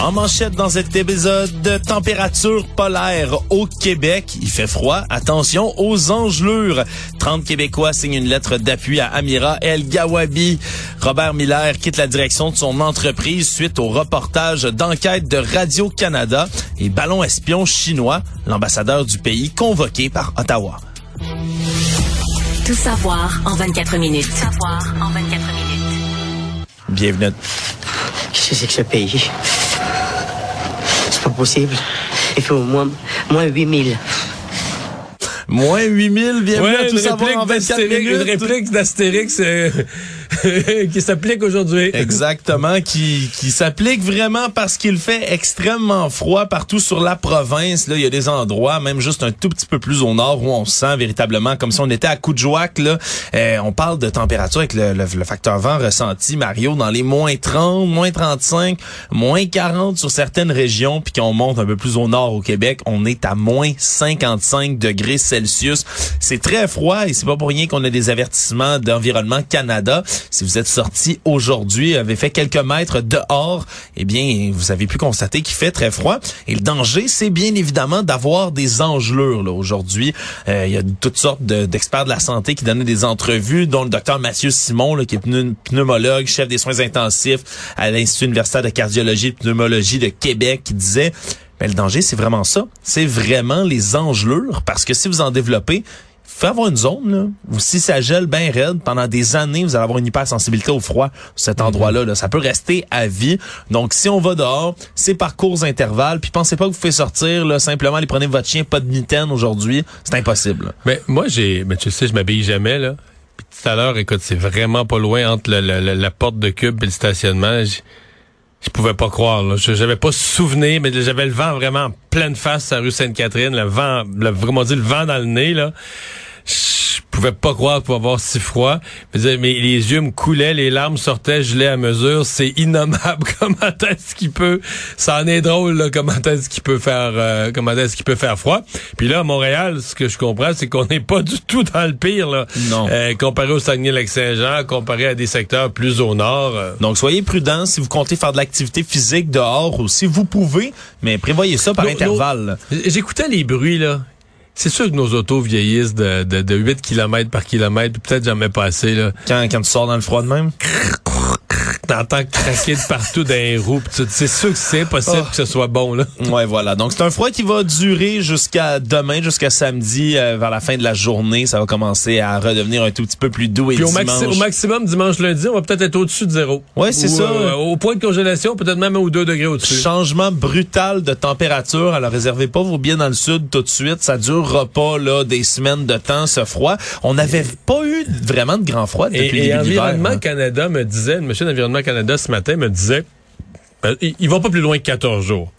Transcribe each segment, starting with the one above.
En manchette dans cet épisode de température polaire au Québec. Il fait froid. Attention aux engelures. 30 Québécois signent une lettre d'appui à Amira El Gawabi. Robert Miller quitte la direction de son entreprise suite au reportage d'enquête de Radio-Canada et ballon espion chinois, l'ambassadeur du pays convoqué par Ottawa. Tout savoir en 24 minutes. Tout savoir en 24 minutes. Bienvenue. Qu'est-ce que c'est que ce pays? C'est pas possible. Il faut au moins, moins 8000. Moins 8000, bienvenue Ouais, à une Tout savoir réplique en 24 d'Astérix, minutes. une réplique d'Astérix euh, qui s'applique aujourd'hui. Exactement, qui, qui s'applique vraiment parce qu'il fait extrêmement froid partout sur la province. Là, il y a des endroits, même juste un tout petit peu plus au nord, où on se sent véritablement comme si on était à Coudjouac. Là, Euh, on parle de température avec le, le- le facteur vent ressenti, Mario, dans les moins 30, moins 35, moins 40 sur certaines régions, puis qu'on monte un peu plus au nord au Québec, on est à moins 55 degrés Celsius. C'est très froid et c'est pas pour rien qu'on a des avertissements d'Environnement Canada. Si vous êtes sorti aujourd'hui, avez fait quelques mètres dehors, eh bien, vous avez pu constater qu'il fait très froid. Et le danger, c'est bien évidemment d'avoir des engelures. Là. Aujourd'hui, Euh, il y a toutes sortes de- d'experts de la santé qui donnaient des entrevues, dont le docteur Mathieu Simon, là, qui est pneu- pneumologue, chef des soins intensifs à l'Institut universitaire de cardiologie et de pneumologie de Québec, qui disait ben, le danger, c'est vraiment ça. C'est vraiment les engelures, parce que si vous en développez, faut avoir une zone, là, où si ça gèle bien raide, pendant des années, vous allez avoir une hypersensibilité au froid, cet endroit-là. Là. Ça peut rester à vie. Donc, si on va dehors, c'est par courts intervalles. Puis pensez pas que vous pouvez sortir, là, simplement aller prenez votre chien, pas de mitaine aujourd'hui. C'est impossible. là. Mais moi, j'ai, mais tu sais, je m'habille jamais, là. Puis tout à l'heure, écoute, c'est vraiment pas loin entre le- le- le- la porte de cube et le stationnement. J- Je pouvais pas croire, là. Je- J'avais pas souvenir, mais j'avais le vent vraiment en pleine face à rue Sainte-Catherine, le vent, vraiment dit, le vent dans le nez, là. Pouvais pas croire pouvoir avoir si froid. Je Mais les yeux me coulaient, les larmes sortaient, je l'ai à mesure. C'est innommable. Comment est-ce qu'il peut, ça en est drôle, là, comment est-ce qu'il peut faire, euh, comment est-ce qu'il peut faire froid. Puis là, à Montréal, ce que je comprends, c'est qu'on n'est pas du tout dans le pire, là. Non. Euh, comparé au Saguenay-Lac-Saint-Jean, comparé à des secteurs plus au nord. euh, Donc, soyez prudents si vous comptez faire de l'activité physique dehors ou si vous pouvez, mais prévoyez ça par intervalle. J'écoutais les bruits, là. C'est sûr que nos autos vieillissent de, de, de 8 km par kilomètre, peut-être jamais pas assez, là. Quand, quand tu sors dans le froid de même? T'entends craquer de partout dans les roues, c'est sûr que c'est impossible Oh. que ce soit bon, là. Ouais, voilà. Donc, c'est un froid qui va durer jusqu'à demain, jusqu'à samedi, euh, vers la fin de la journée. Ça va commencer à redevenir un tout petit peu plus doux et Puis au, maxi- au maximum, dimanche, lundi, on va peut-être être au-dessus de zéro. Ouais, c'est ça. euh, au point de congélation, peut-être même ou deux degrés au-dessus. Changement brutal de température. Alors, réservez pas vos billets dans le sud tout de suite. Ça durera pas, là, des semaines de temps, ce froid. On n'avait pas eu vraiment de grand froid depuis Et, et l'hiver. Environnement hein. Canada me disait, le monsieur d'Environnement Canada ce matin me disait, ben, il, il va pas plus loin que 14 jours.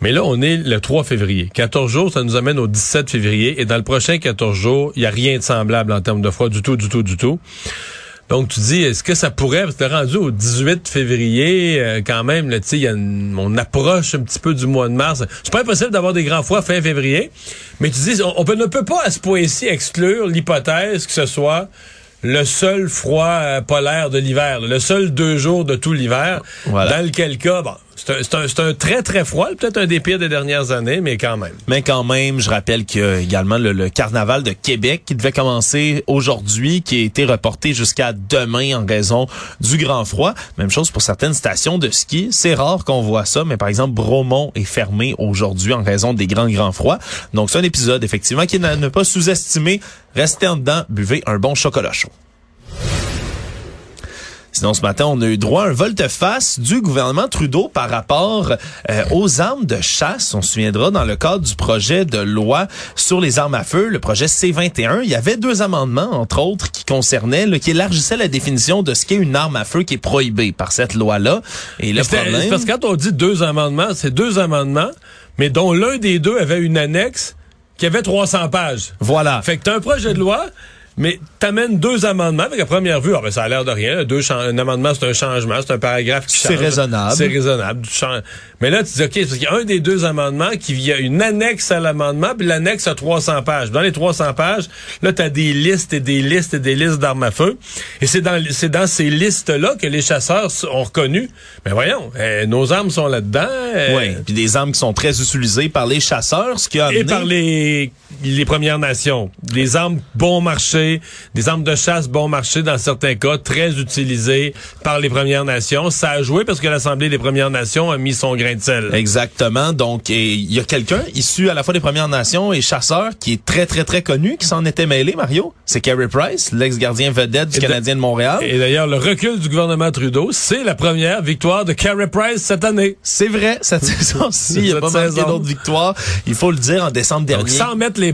Mais là, on est le 3 février. 14 jours, ça nous amène au 17 février. Et dans le prochain 14 jours, il n'y a rien de semblable en termes de froid du tout, du tout, du tout. Donc, tu dis, est-ce que ça pourrait, parce que rendu au 18 février, euh, quand même, là, y on approche un petit peu du mois de mars. C'est pas impossible d'avoir des grands froids fin février, mais tu dis, on, ne peut pas à ce point-ci exclure l'hypothèse que ce soit le seul froid euh, polaire de l'hiver, le seul deux jours de tout l'hiver, Voilà. dans lequel cas, bon, c'est un, un- très, très froid, peut-être un des pires des dernières années, mais quand même. Mais quand même, je rappelle qu'il y a également le, le carnaval de Québec qui devait commencer aujourd'hui, qui a été reporté jusqu'à demain en raison du grand froid. Même chose pour certaines stations de ski. C'est rare qu'on voit ça, mais par exemple, Bromont est fermé aujourd'hui en raison des grands, grands froids. Donc c'est un épisode, effectivement, qui n'a ne pas sous-estimer. Restez en dedans, buvez un bon chocolat chaud. Sinon, ce matin, on a eu droit à un volte-face du gouvernement Trudeau par rapport euh, aux armes de chasse. On se souviendra, dans le cadre du projet de loi sur les armes à feu, le projet C-21, il y avait deux amendements, entre autres, qui concernaient, là, qui élargissaient la définition de ce qu'est une arme à feu qui est prohibée par cette loi-là. Et le problème... Parce que quand on dit deux amendements, c'est deux amendements, mais dont l'un des deux avait une annexe qui avait 300 pages. Voilà. Fait que t'as un projet de loi, mais t'amènes deux amendements avec la première vue. Ah, ben, ça a l'air de rien. Deux un amendement, c'est un changement, c'est un paragraphe qui change. C'est raisonnable. C'est raisonnable. Mais là, tu dis, OK, parce qu'il y a un des deux amendements qui a une annexe à l'amendement, puis l'annexe a 300 pages. Dans les 300 pages, là, tu as des listes et des listes et des listes d'armes à feu. Et c'est dans, c'est dans ces listes-là que les chasseurs ont reconnu. Mais voyons, euh, nos armes sont là-dedans. Euh, oui, puis des armes qui sont très utilisées par les chasseurs, ce qui a amené... Et par les, les Premières Nations. Des armes bon marché, des armes de chasse bon marché dans certains cas, très utilisées par les Premières Nations. Ça a joué parce que l'Assemblée des Premières Nations a mis son grain de sel. Exactement. Donc, il y a quelqu'un issu à la fois des Premières Nations et chasseur qui est très, très, très connu, qui s'en était mêlé, Mario. C'est Carey Price, l'ex-gardien vedette du Canadien de Montréal. Et d'ailleurs, le recul du gouvernement Trudeau, c'est la première victoire de Carey Price cette année. C'est vrai, cette saison-ci, il y a pas mal d'autres victoires. Il faut le dire, en décembre dernier. Donc, sans mettre les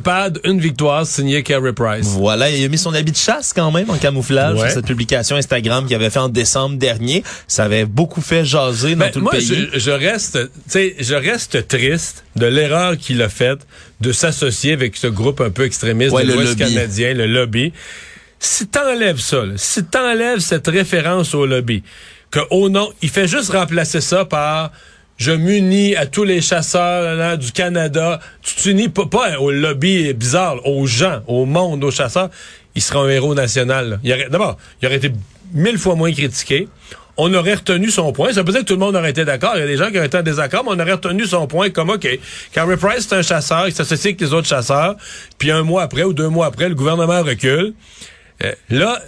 une victoire signée Carey Price. Voilà, il a mis son habit de chasse quand même en camouflage sur cette publication Instagram qu'il avait fait en décembre dernier. Ça avait beaucoup fait jaser dans ben, tout le pays. Je, je reste, je reste triste de l'erreur qu'il a faite de s'associer avec ce groupe un peu extrémiste de l'Ouest canadien, le lobby. Si t'enlèves ça, là, si t'enlèves cette référence au lobby, que au nom, il fait juste remplacer ça par je m'unis à tous les chasseurs du Canada. Tu t'unis pas, pas au lobby bizarre, aux gens, au monde, aux chasseurs. Il sera un héros national. D'abord, il aurait été mille fois moins critiqué on aurait retenu son point. Ça veut dire que tout le monde aurait été d'accord. Il y a des gens qui auraient été en désaccord, mais on aurait retenu son point comme, OK, Carey Price, c'est un chasseur, il s'associe avec les autres chasseurs, puis un mois après ou deux mois après, le gouvernement recule. Euh, là,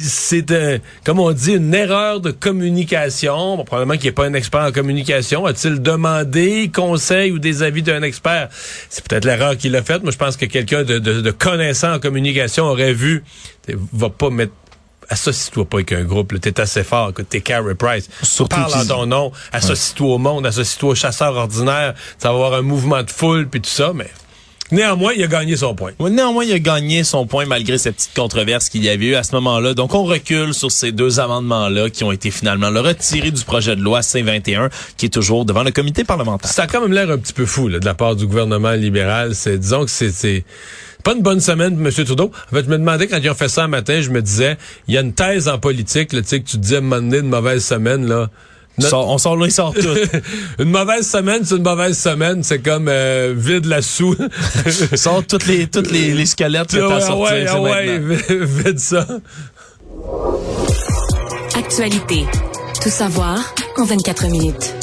c'est, euh, comme on dit, une erreur de communication. probablement qu'il n'est pas un expert en communication. A-t-il demandé conseil ou des avis d'un expert? C'est peut-être l'erreur qu'il a faite. mais je pense que quelqu'un de, de, de connaissant en communication aurait vu, va pas mettre associe-toi pas avec un groupe. T'es assez fort. T'es Carey Price. Surtout Parle en ton nom. Associe-toi au monde. Associe-toi aux chasseurs ordinaires. Ça va avoir un mouvement de foule puis tout ça, mais... Néanmoins, il a gagné son point. néanmoins, il a gagné son point malgré cette petite controverse qu'il y avait eu à ce moment-là. Donc, on recule sur ces deux amendements-là qui ont été finalement retirés du projet de loi C-21 qui est toujours devant le comité parlementaire. Ça a quand même l'air un petit peu fou là, de la part du gouvernement libéral. C'est Disons que c'est pas une bonne semaine pour M. Trudeau. En fait, je me demandais quand ils ont fait ça un matin, je me disais, il y a une thèse en politique, là, tu sais, que tu disais, à une mauvaise semaine, là. On sort là, il sort tout. une mauvaise semaine, c'est une mauvaise semaine. C'est comme euh, vide la sous. sort toutes les toutes les, les squelettes que t'as sortis. Ouais, ouais, vide ça. Actualité. Tout savoir en 24 minutes.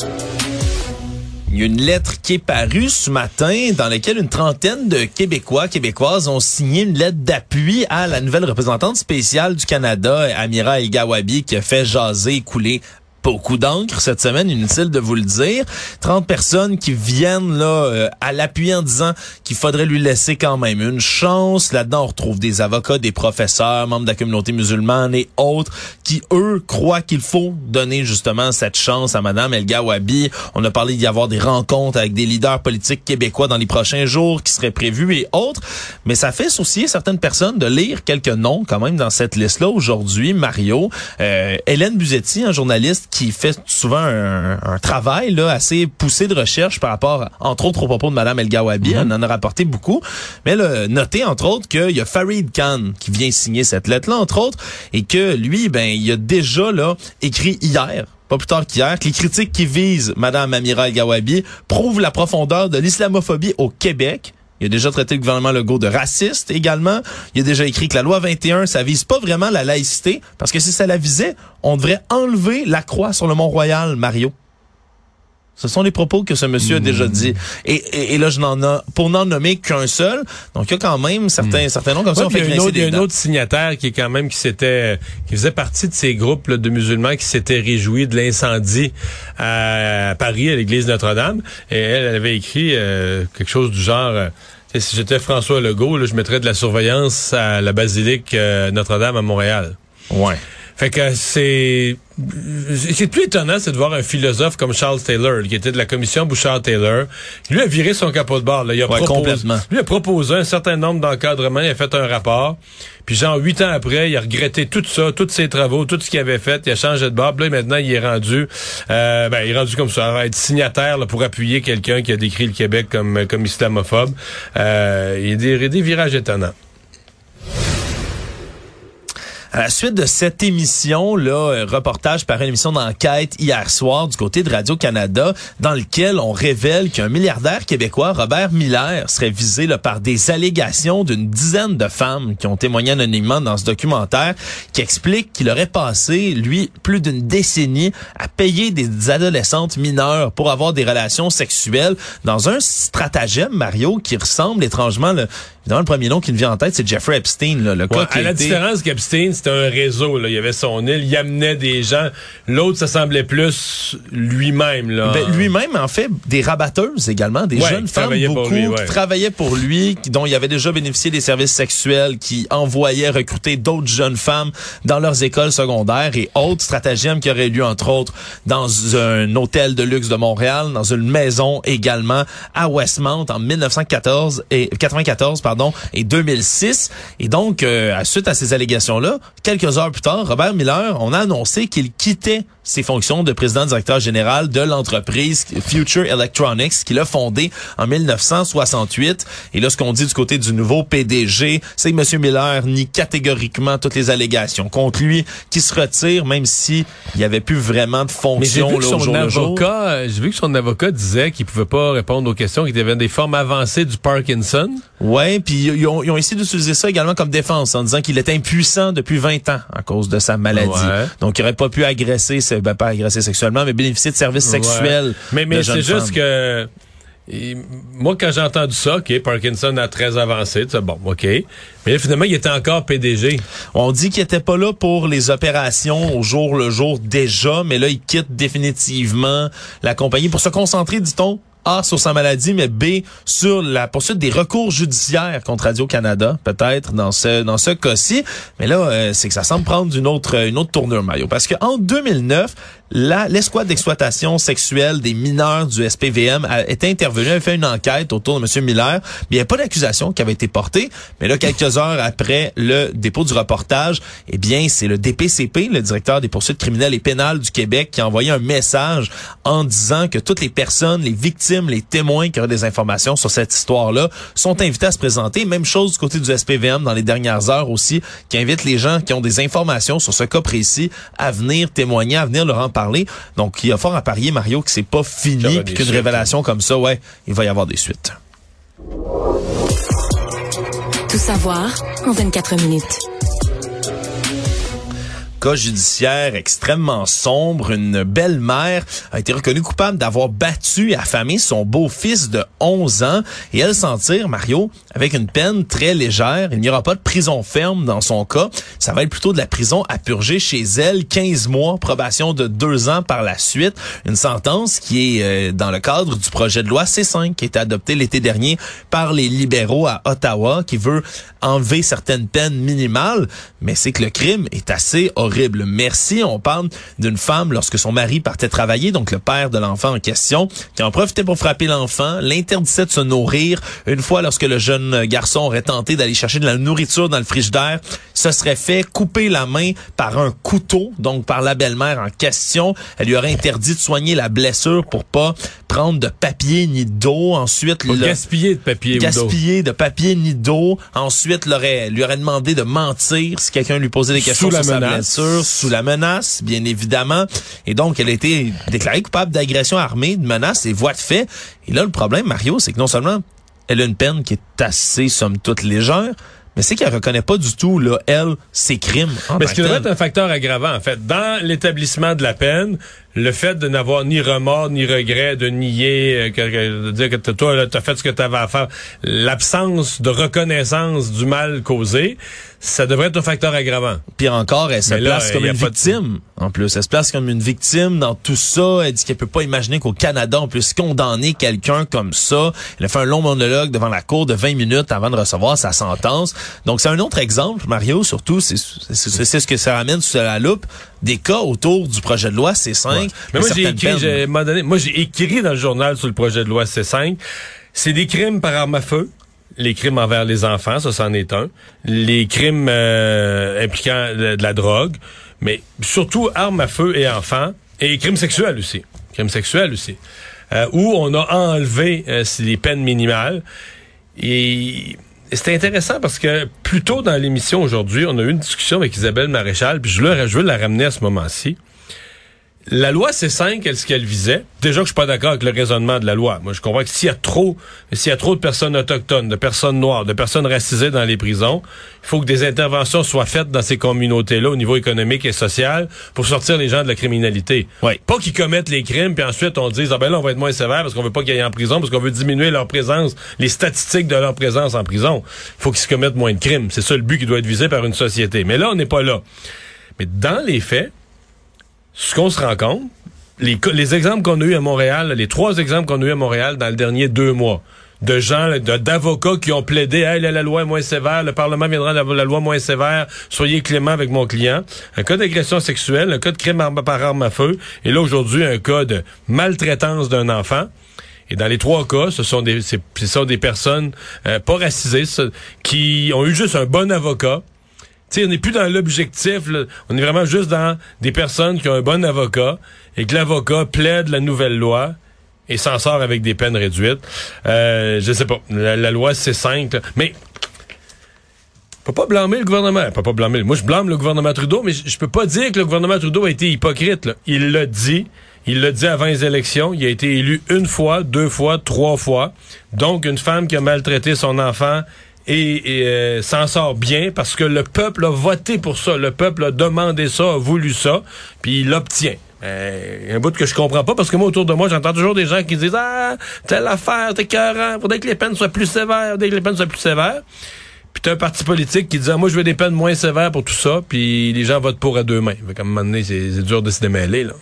Il y a une lettre qui est parue ce matin dans laquelle une trentaine de Québécois, Québécoises ont signé une lettre d'appui à la nouvelle représentante spéciale du Canada, Amira El Gawabi, qui a fait jaser et couler beaucoup d'encre cette semaine, inutile de vous le dire. 30 personnes qui viennent là euh, à l'appui en disant qu'il faudrait lui laisser quand même une chance. Là-dedans, on retrouve des avocats, des professeurs, membres de la communauté musulmane et autres qui, eux, croient qu'il faut donner justement cette chance à Madame El Gawabi. On a parlé d'y avoir des rencontres avec des leaders politiques québécois dans les prochains jours qui seraient prévus et autres. Mais ça fait soucier certaines personnes de lire quelques noms quand même dans cette liste-là aujourd'hui. Mario, euh, Hélène Buzetti, un journaliste fait souvent un, travail là, assez poussé de recherche par rapport, entre autres, au propos de Mme El Gawabi. Mm-hmm. On en a rapporté beaucoup. Mais a noté, entre autres, qu'il y a Farid Khan qui vient signer cette lettre-là, entre autres, et que lui, ben, il a déjà là écrit hier pas plus tard qu'hier, que les critiques qui visent Mme Amira El Gawabi prouvent la profondeur de l'islamophobie au Québec il a déjà traité le gouvernement Legault de raciste également. Il a déjà écrit que la loi 21, ça vise pas vraiment la laïcité, parce que si ça la visait, on devrait enlever la croix sur le Mont-Royal, Mario. Ce sont les propos que ce monsieur a déjà dit. Et, et, là, je n'en ai, pour n'en nommer qu'un seul. Donc, il y a quand même certains, hmm. certains noms comme ça. On fait il y a, autre, un autre signataire qui est quand même, qui s'était, qui faisait partie de ces groupes de musulmans qui s'étaient réjouis de l'incendie à, Paris, à l'église Notre-Dame. Et elle, elle avait écrit euh, quelque chose du genre, euh, si j'étais François Legault, là, je mettrais de la surveillance à la basilique euh, Notre-Dame à Montréal. Ouais. Fait que c'est c'est plus étonnant, c'est de voir un philosophe comme Charles Taylor, qui était de la commission Bouchard-Taylor. Lui a viré son capot de barre. Là. Il a proposé, lui a proposé un certain nombre d'encadrements. Il a fait un rapport. Puis genre, huit ans après, il a regretté tout ça, tous ses travaux, tout ce qu'il avait fait. Il a changé de barre. là, maintenant, il est rendu, euh, ben, il est rendu comme ça, être signataire là, pour appuyer quelqu'un qui a décrit le Québec comme, comme islamophobe. Euh, il, y a des, des virages étonnants. À la suite de cette émission, là, euh, reportage par une émission d'enquête hier soir du côté de Radio-Canada, dans lequel on révèle qu'un milliardaire québécois, Robert Miller, serait visé là, par des allégations d'une dizaine de femmes qui ont témoigné anonymement dans ce documentaire, qui explique qu'il aurait passé, lui, plus d'une décennie à payer des adolescentes mineures pour avoir des relations sexuelles dans un stratagème, Mario, qui ressemble étrangement, le, évidemment, le premier nom qui me vient en tête, c'est Jeffrey Epstein, là, le Ouais, cas qui à la été- différence qu'Epstein, c'était un réseau. Là. Il y avait son île, il amenait des gens. L'autre, ça semblait plus lui-même. là. Ben, lui-même en fait des rabatteuses également, des Ouais, jeunes femmes beaucoup lui, ouais. qui travaillaient pour lui, dont il avait déjà bénéficié des services sexuels, qui envoyaient recruter d'autres jeunes femmes dans leurs écoles secondaires et autres stratagèmes qui auraient eu lieu entre autres dans un hôtel de luxe de Montréal, dans une maison également à Westmount en 1914 et 94 pardon et 2006 et donc euh, à suite à ces allégations là, quelques heures plus tard, Robert Miller, on a annoncé qu'il quittait ses fonctions de président directeur général de l'entreprise Future Electronics qu'il a fondée en 1968. Et là, ce qu'on dit du côté du nouveau PDG, c'est que M. Miller nie catégoriquement toutes les allégations contre lui, qui se retire, même si il n'y avait plus vraiment de Mais j'ai fonction vu que là, au son jour le jour. avocat, euh, j'ai vu que son avocat disait qu'il pouvait pas répondre aux questions, qu'il avait des formes avancées du Parkinson. Ouais, puis ils ont, ils ont essayé d'utiliser ça également comme défense en disant qu'il était impuissant depuis 20 ans à cause de sa maladie. Ouais. Donc il aurait pas pu agresser, se- ben, pas agresser sexuellement, mais bénéficier de services sexuels. Mais, c'est juste que et moi, quand j'ai entendu ça, OK, Parkinson a très avancé, tu sais, bon, OK. Mais là, finalement, il était encore PDG. On dit qu'il était pas là pour les opérations au jour le jour déjà, mais là, il quitte définitivement la compagnie pour se concentrer, dit-on, A, sur sa maladie, mais B, sur la poursuite des recours judiciaires contre Radio-Canada, peut-être, dans ce, dans ce cas-ci. Mais là, euh, c'est que ça semble prendre une autre, une autre tournure, Mario. Parce qu'en 2009, la, l'escouade d'exploitation sexuelle des mineurs du SPVM a, était intervenue, avait fait une enquête autour de M. Miller. Mais il n'y a pas d'accusation qui avait été portée. Mais là, quelques heures après le dépôt du reportage, eh bien, c'est le DPCP, le directeur des poursuites criminelles et pénales du Québec, qui a envoyé un message en disant que toutes les personnes, les victimes, les témoins qui auraient des informations sur cette histoire-là sont invités à se présenter. Même chose du côté du SPVM dans les dernières heures aussi, qui invite les gens qui ont des informations sur ce cas précis à venir témoigner, à venir leur en parler. Donc, il y a fort à parier, Mario, que c'est pas fini, puis qu'une suites. révélation comme ça, ouais, il va y avoir des suites. Tout savoir en 24 minutes. Cas judiciaire extrêmement sombre. Une belle-mère a été reconnue coupable d'avoir battu et affamé son beau-fils de 11 ans et elle s'en tire, Mario, avec une peine très légère. Il n'y aura pas de prison ferme dans son cas. Ça va être plutôt de la prison à purger chez elle. 15 mois, probation de 2 ans par la suite. Une sentence qui est euh, dans le cadre du projet de loi C5 qui a été adopté l'été dernier par les libéraux à Ottawa qui veut enlever certaines peines minimales. Mais c'est que le crime est assez horrible. Merci. On parle d'une femme lorsque son mari partait travailler, donc le père de l'enfant en question, qui en profitait pour frapper l'enfant, l'interdisait de se nourrir. Une fois, lorsque le jeune garçon aurait tenté d'aller chercher de la nourriture dans le frigidaire, se serait fait couper la main par un couteau, donc par la belle-mère en question. Elle lui aurait interdit de soigner la blessure pour pas prendre de papier ni d'eau. Ensuite, le- gaspiller de papier ou d'eau. gaspiller de papier ni d'eau. Ensuite, l'aurait, lui aurait demandé de mentir si quelqu'un lui posait des questions Sous la sur sa menace. blessure, sous la menace, bien évidemment. Et donc, elle a été déclarée coupable d'agression armée, de menace et voie de fait. Et là, le problème, Mario, c'est que non seulement elle a une peine qui est assez, somme toute, légère, mais c'est qu'elle reconnaît pas du tout, là, elle, ses crimes. en Mais ce qui devrait être un facteur aggravant, en fait. Dans l'établissement de la peine, le fait de n'avoir ni remords, ni regret, de nier, euh, que, de dire que toi, tu as fait ce que tu avais à faire, l'absence de reconnaissance du mal causé, ça devrait être un facteur aggravant. Pire encore, elle se là, place comme une de- victime. En plus, elle se place comme une victime dans tout ça. Elle dit qu'elle peut pas imaginer qu'au Canada, on puisse condamner quelqu'un comme ça. Elle a fait un long monologue devant la cour de 20 minutes avant de recevoir sa sentence. Donc, c'est un autre exemple, Mario, surtout, c'est ce que ça ramène sous la loupe, des cas autour du projet de loi C5. Mais moi, j'ai écrit, donné, moi, j'ai écrit dans le journal sur le projet de loi C5. C'est des crimes par arme à feu. Les crimes envers les enfants, ça, c'en est un. Les crimes euh, impliquant de, de la drogue. Mais surtout armes à feu et enfants. Et crimes sexuels aussi. Crimes sexuels aussi. Euh, où on a enlevé euh, les peines minimales. Et c'était intéressant parce que plus tôt dans l'émission aujourd'hui, on a eu une discussion avec Isabelle Maréchal, puis je veux la ramener à ce moment-ci. La loi C5, elle, ce qu'elle visait, déjà que je suis pas d'accord avec le raisonnement de la loi. Moi, je comprends que s'il y a trop, s'il y a trop de personnes autochtones, de personnes noires, de personnes racisées dans les prisons, il faut que des interventions soient faites dans ces communautés-là au niveau économique et social pour sortir les gens de la criminalité. Oui. Pas qu'ils commettent les crimes, puis ensuite on dise, ah ben là, on va être moins sévère parce qu'on veut pas qu'ils aillent en prison, parce qu'on veut diminuer leur présence, les statistiques de leur présence en prison. Il faut qu'ils se commettent moins de crimes. C'est ça le but qui doit être visé par une société. Mais là, on n'est pas là. Mais dans les faits, ce qu'on se rend compte, les, les exemples qu'on a eu à Montréal, les trois exemples qu'on a eu à Montréal dans le dernier deux mois, de gens, d'avocats qui ont plaidé, hey, la, la loi est moins sévère, le Parlement viendra la, la loi moins sévère, soyez clément avec mon client. Un cas d'agression sexuelle, un cas de crime par arme à feu, et là aujourd'hui un cas de maltraitance d'un enfant. Et dans les trois cas, ce sont des, ce sont des personnes euh, pas racisées, qui ont eu juste un bon avocat, sais, on n'est plus dans l'objectif. On est vraiment juste dans des personnes qui ont un bon avocat et que l'avocat plaide la nouvelle loi et s'en sort avec des peines réduites. Euh, je sais pas. La, loi, c'est simple. Mais faut pas blâmer le gouvernement. Faut pas blâmer. Moi, je blâme le gouvernement Trudeau, mais je, peux pas dire que le gouvernement Trudeau a été hypocrite. Il l'a dit. Il l'a dit avant les élections. Il a été élu une fois, deux fois, trois fois. Donc, une femme qui a maltraité son enfant et, euh, s'en sort bien parce que le peuple a voté pour ça. Le peuple a demandé ça, a voulu ça, puis il l'obtient. Euh, un bout que je comprends pas parce que moi autour de moi j'entends toujours des gens qui disent ah telle affaire t'es cœurant faudrait que les peines soient plus sévères faudrait que les peines soient plus sévères puis t'as un parti politique qui dit ah, moi je veux des peines moins sévères pour tout ça puis les gens votent pour à deux mains fait un moment donné c'est dur de se démêler là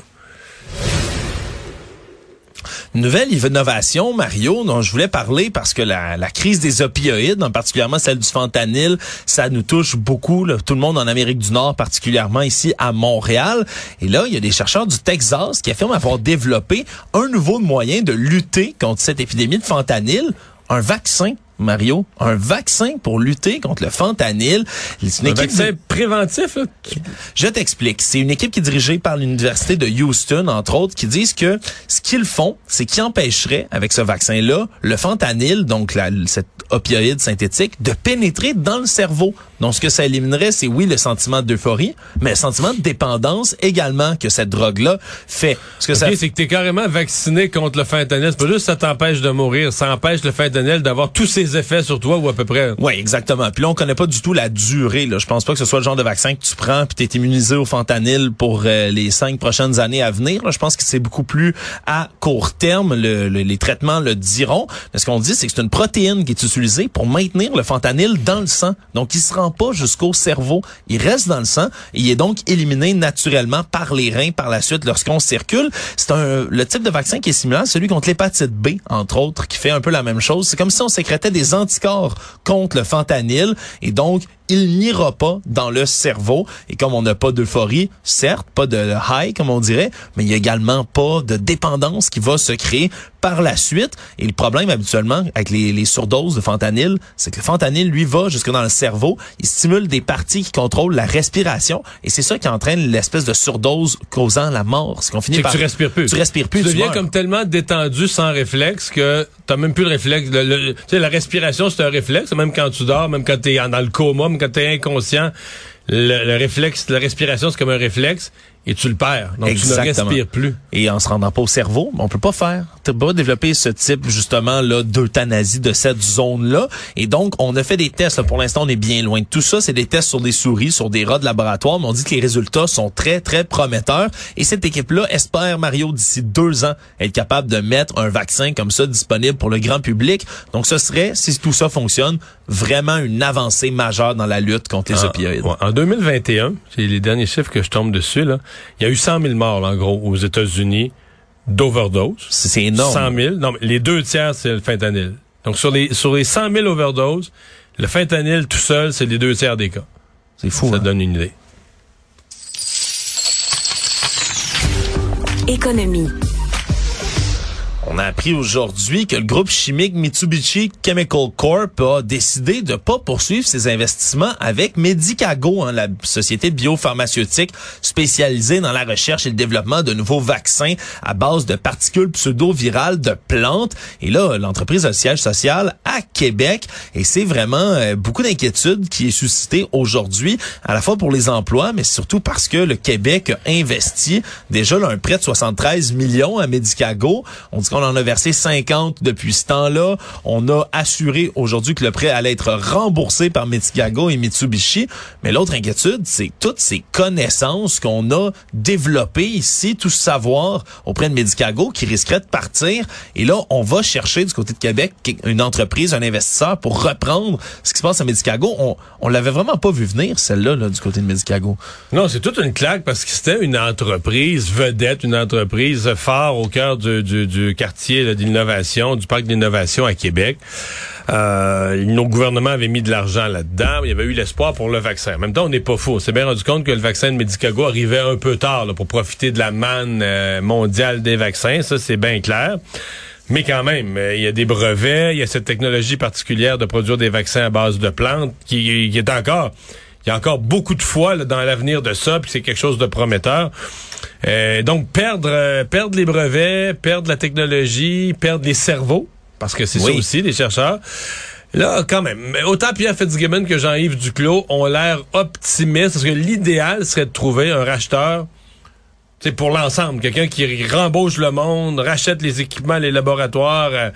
nouvelle innovation, Mario, dont je voulais parler parce que la, crise des opioïdes, en particulièrement celle du fentanyl, ça nous touche beaucoup, tout le monde en Amérique du Nord, particulièrement ici à Montréal. Et là, il y a des chercheurs du Texas qui affirment avoir développé un nouveau moyen de lutter contre cette épidémie de fentanyl, un vaccin Mario, un vaccin pour lutter contre le fentanyl. C'est un vaccin préventif. Je t'explique. C'est une équipe qui est dirigée par l'université de Houston, entre autres, qui disent que ce qu'ils font, c'est qu'ils empêcheraient avec ce vaccin-là le fentanyl, donc la, cette opioïde synthétique, de pénétrer dans le cerveau. Donc, ce que ça éliminerait, c'est oui le sentiment d'euphorie, mais le sentiment de dépendance également que cette drogue-là fait. Ce que ça... c'est que t'es carrément vacciné contre le fentanyl. C'est pas juste ça t'empêche de mourir, ça empêche le fentanyl d'avoir tous ses effets sur toi ou à peu près. Oui, exactement. Puis là, on connaît pas du tout la durée. Là. Je pense pas que ce soit le genre de vaccin que tu prends puis t'es immunisé au fentanyl pour euh, les cinq prochaines années à venir. Là. Je pense que c'est beaucoup plus à court terme. Le, les traitements le diront. Mais ce qu'on dit, c'est que c'est une protéine qui est utilisée pour maintenir le fentanyl dans le sang. Donc, il se rend pas jusqu'au cerveau. Il reste dans le sang et il est donc éliminé naturellement par les reins par la suite lorsqu'on circule. C'est le type de vaccin qui est similaire celui contre l'hépatite B, entre autres, qui fait un peu la même chose. C'est comme si on sécrétait des anticorps contre le fentanyl et donc il n'ira pas dans le cerveau. Et comme on n'a pas d'euphorie, certes, pas de high, comme on dirait, mais il y a également pas de dépendance qui va se créer par la suite. Et le problème habituellement avec les, les surdoses de fentanyl, c'est que le fentanyl, lui, va jusque dans le cerveau. Il stimule des parties qui contrôlent la respiration. Et c'est ça qui entraîne l'espèce de surdose causant la mort. C'est qu'on finit par... tu respires plus. Tu respires plus. Tu deviens comme tellement détendu sans réflexe que t'as même plus le réflexe. tu sais, la respiration, c'est un réflexe. Même quand tu dors, même quand t'es dans le coma, même quand t'es inconscient, le, réflexe, la respiration, c'est comme un réflexe et tu le perds. Donc tu ne respires plus. Et en se rendant pas au cerveau, on peut pas faire. Tu peux pas développer ce type justement là d'euthanasie de cette zone-là. Et donc on a fait des tests. Pour l'instant, on est bien loin de tout ça. C'est des tests sur des souris, sur des rats de laboratoire, mais on dit que les résultats sont très très prometteurs. Et cette équipe-là espère Mario d'ici deux ans être capable de mettre un vaccin comme ça disponible pour le grand public. Donc ce serait, si tout ça fonctionne, vraiment une avancée majeure dans la lutte contre les opioïdes. En 2021, c'est les derniers chiffres que je tombe dessus là. Il y a eu 100 000 morts, en gros, aux États-Unis d'overdose. C'est énorme. 100 000. Non, mais les deux tiers, c'est le fentanyl. Donc, sur les, sur les 100 000 overdoses, le fentanyl tout seul, c'est les deux tiers des cas. C'est fou. Ça hein? donne une idée. Économie. On a appris aujourd'hui que le groupe chimique Mitsubishi Chemical Corp a décidé de pas poursuivre ses investissements avec Medicago, hein, la société biopharmaceutique spécialisée dans la recherche et le développement de nouveaux vaccins à base de particules pseudo-virales de plantes. Et là, l'entreprise a le siège social à Québec et c'est vraiment euh, beaucoup d'inquiétude qui est suscité aujourd'hui, à la fois pour les emplois, mais surtout parce que le Québec a investi déjà là, un prêt de 73 millions à Medicago. On en a versé 50 depuis ce temps-là. On a assuré aujourd'hui que le prêt allait être remboursé par Medicago et Mitsubishi. Mais l'autre inquiétude, c'est toutes ces connaissances qu'on a développées ici, tout ce savoir auprès de Medicago qui risquerait de partir. Et là, on va chercher du côté de Québec une entreprise, un investisseur pour reprendre ce qui se passe à Medicago. On, on l'avait vraiment pas vu venir, celle-là, là, du côté de Medicago. Non, c'est toute une claque parce que c'était une entreprise vedette, une entreprise phare au cœur du, du, du quartier d'innovation, du parc d'innovation à Québec. Euh, nos gouvernements avaient mis de l'argent là-dedans. Il y avait eu l'espoir pour le vaccin. En même temps, on n'est pas fou. On s'est bien rendu compte que le vaccin de Medicago arrivait un peu tard là, pour profiter de la manne euh, mondiale des vaccins. Ça, c'est bien clair. Mais quand même, euh, il y a des brevets, il y a cette technologie particulière de produire des vaccins à base de plantes qui est encore... Il y a encore beaucoup de foi là, dans l'avenir de ça, puis c'est quelque chose de prometteur. Euh, donc, perdre, euh, perdre les brevets, perdre la technologie, perdre les cerveaux, parce que c'est ça aussi, les chercheurs. Là, quand même, autant Pierre Fitzgibbon que Jean-Yves Duclos ont l'air optimistes, parce que l'idéal serait de trouver un racheteur c'est pour l'ensemble, quelqu'un qui rembauche le monde, rachète les équipements, les laboratoires. Euh,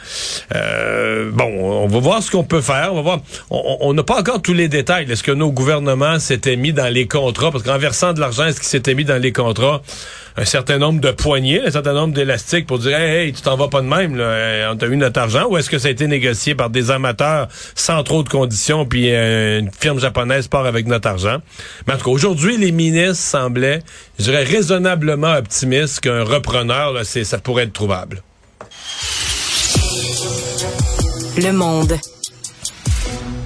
euh, bon, on va voir ce qu'on peut faire. On va voir. On n'a pas encore tous les détails. Est-ce que nos gouvernements s'étaient mis dans les contrats Parce qu'en versant de l'argent, est-ce qu'ils s'étaient mis dans les contrats? Un certain nombre de poignées, un certain nombre d'élastiques pour dire hey, hey tu t'en vas pas de même, là, on t'a eu notre argent, ou est-ce que ça a été négocié par des amateurs sans trop de conditions, puis euh, une firme japonaise part avec notre argent? Mais en tout cas, aujourd'hui, les ministres semblaient, je dirais, raisonnablement optimistes qu'un repreneur, là, ça pourrait être trouvable. Le monde.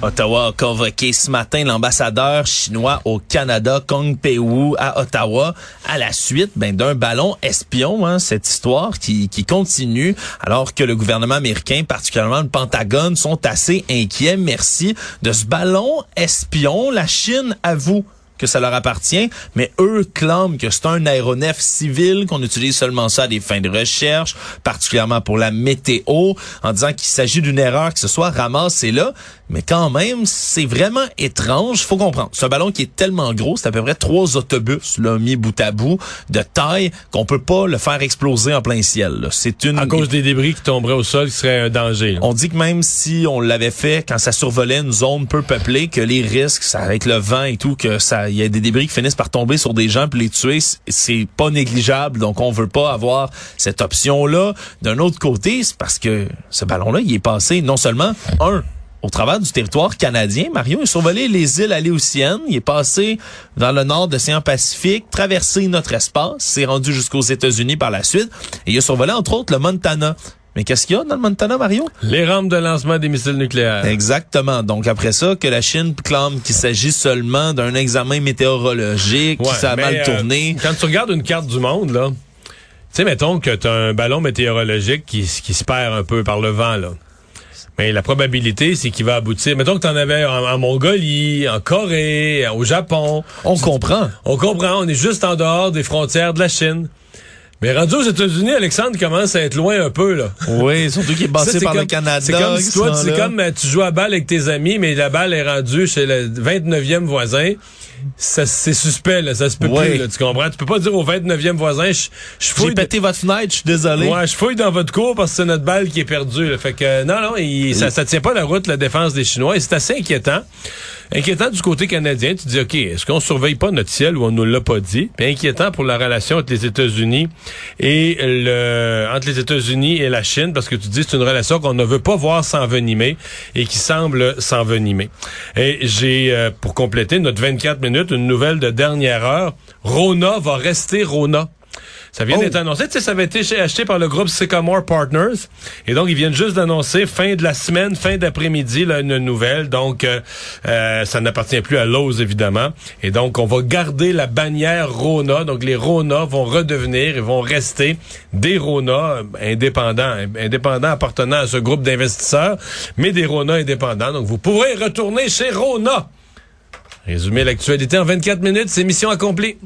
Ottawa a convoqué ce matin l'ambassadeur chinois au Canada, Kong Pei-Wu, à Ottawa, à la suite ben, d'un ballon espion, hein, cette histoire qui, qui continue, alors que le gouvernement américain, particulièrement le Pentagone, sont assez inquiets, merci, de ce ballon espion. La Chine avoue que ça leur appartient, mais eux clament que c'est un aéronef civil, qu'on utilise seulement ça à des fins de recherche, particulièrement pour la météo, en disant qu'il s'agit d'une erreur que ce soit ramassé là, mais quand même, c'est vraiment étrange. Faut comprendre. C'est un ballon qui est tellement gros, c'est à peu près trois autobus là, mis bout à bout de taille qu'on peut pas le faire exploser en plein ciel. C'est une à cause des débris qui tomberaient au sol, qui serait un danger. On dit que même si on l'avait fait quand ça survolait une zone peu peuplée, que les risques, ça avec le vent et tout, que ça, il y a des débris qui finissent par tomber sur des gens puis les tuer, c'est pas négligeable. Donc on veut pas avoir cette option là. D'un autre côté, c'est parce que ce ballon-là, il est passé non seulement un au travers du territoire canadien. Mario a survolé les îles Aléoutiennes. Il est passé dans le nord de l'océan Pacifique, traversé notre espace, s'est rendu jusqu'aux États-Unis par la suite. Et il a survolé, entre autres, le Montana. Mais qu'est-ce qu'il y a dans le Montana, Mario? Les rampes de lancement des missiles nucléaires. Exactement. Donc après ça, que la Chine clame qu'il s'agit seulement d'un examen météorologique, qui ça a mal euh, tourné. quand tu regardes une carte du monde, là, tu sais, mettons que tu as un ballon météorologique qui, qui se perd un peu par le vent, là. Mais la probabilité, c'est qu'il va aboutir. Mettons que tu en avais en, Mongolie, en Corée, au Japon. On comprend. On comprend. On est juste en dehors des frontières de la Chine. Mais rendu aux États-Unis, Alexandre commence à être loin un peu, là. Oui, surtout qu'il est passé par le Canada. C'est comme si toi, c'est comme euh, tu joues à balle avec tes amis, mais la balle est rendue chez le 29e voisin c'est suspect, là, ça se peut plus, là, tu comprends? Tu peux pas dire au 29e voisin, je, je fouille. J'ai pété votre fenêtre, je suis désolé. Ouais, je fouille dans votre cour parce que c'est notre balle qui est perdue. Fait que, non, non, ça, ça tient pas la route, la défense des Chinois, et c'est assez inquiétant. Inquiétant du côté canadien, tu dis, OK, est-ce qu'on surveille pas notre ciel ou on nous l'a pas dit? Puis inquiétant pour la relation entre les États-Unis et le, entre les États-Unis et la Chine, parce que tu dis, c'est une relation qu'on ne veut pas voir s'envenimer et qui semble s'envenimer. Et j'ai, euh, pour compléter notre 24 minutes, une nouvelle de dernière heure. Rona va rester Rona. Ça vient Oh. d'être annoncé. Tu sais, ça avait été acheté par le groupe Sycamore Partners. Et donc, ils viennent juste d'annoncer fin de la semaine, fin d'après-midi, une nouvelle. Donc, euh, euh, ça n'appartient plus à Lowe's, évidemment. Et donc, on va garder la bannière Rona. Donc, les Rona vont redevenir et vont rester des Rona euh, indépendants, indépendants appartenant à ce groupe d'investisseurs, mais des Rona indépendants. Donc, vous pourrez retourner chez Rona. Résumer l'actualité en 24 minutes, c'est mission accomplie.